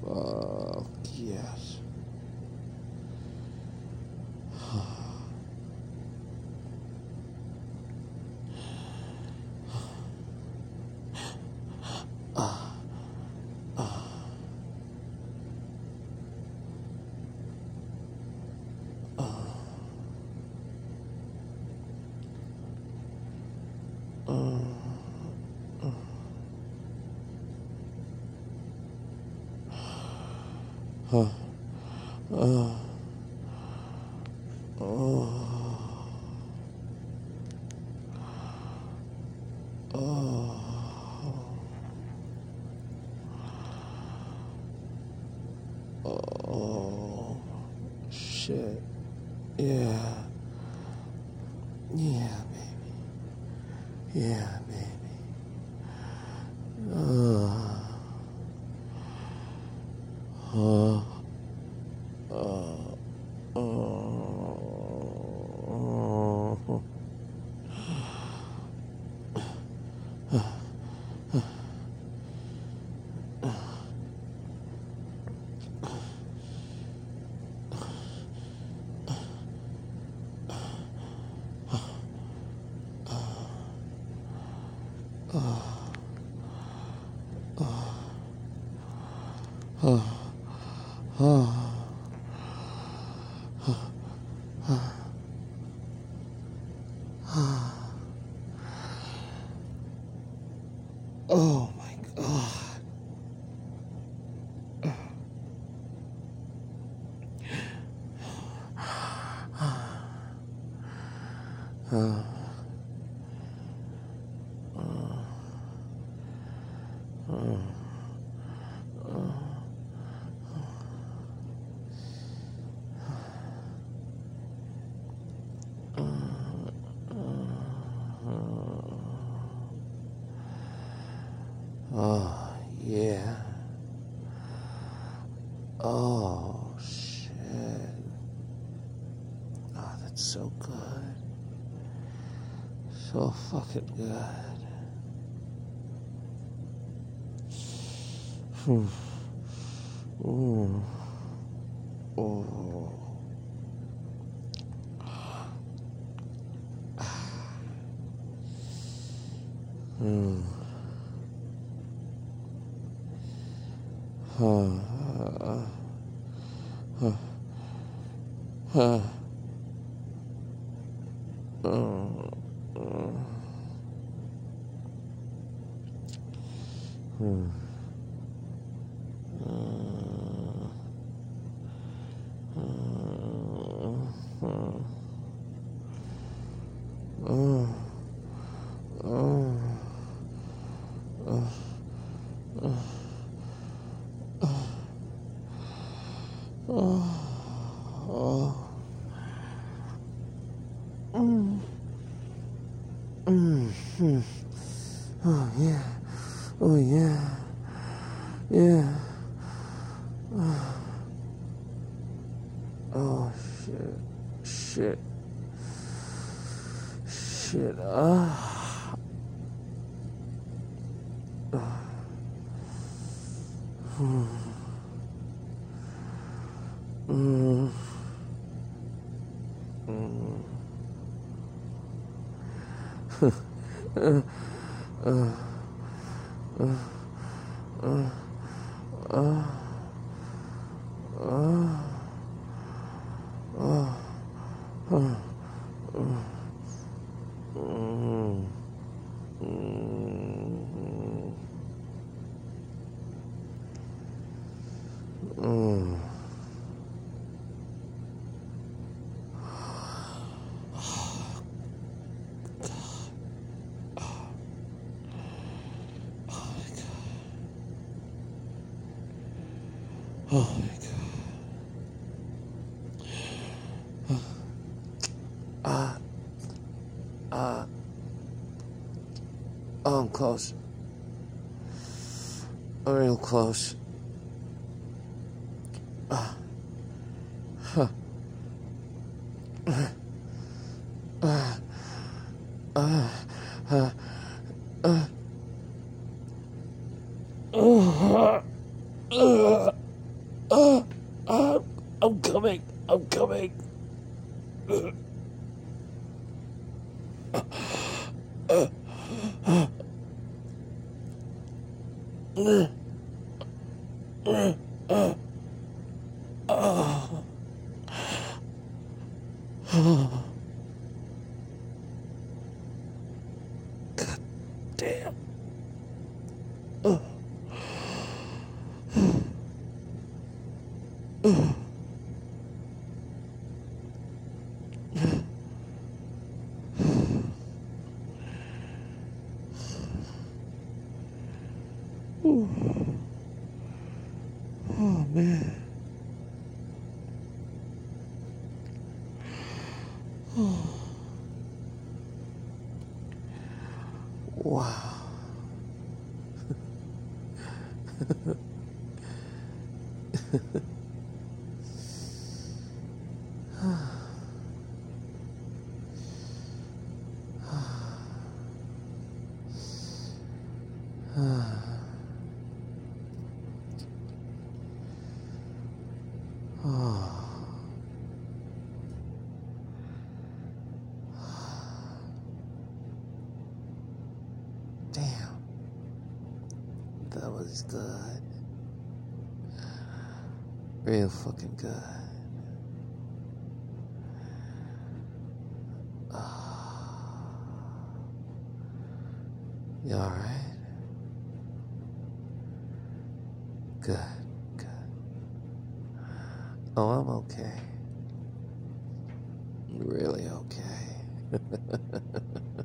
Fuck yes. Oh, shit. Yeah. Yeah, baby. Yeah, baby. Uh, uh, uh, uh, Oh my god. Oh, yeah. Oh, shit. Oh, that's so good. So fucking good. Mm. Oh. Hmm. Huh. Huh. Huh. Oh. Hmm. Oh. Mm. Mm. Hmm. Oh yeah. Oh yeah. Yeah. Oh shit. Shit. Shit. Ah. Mm. 嗯。Oh my god. Ah. Ah. Oh, I'm close. I'm real close. Ah. Huh. Ah. Ah. Ah. Ah. Ah. God Oh man. Wow. Damn. That was good. Real fucking good. You alright? Good, good. Oh, I'm okay. Really okay.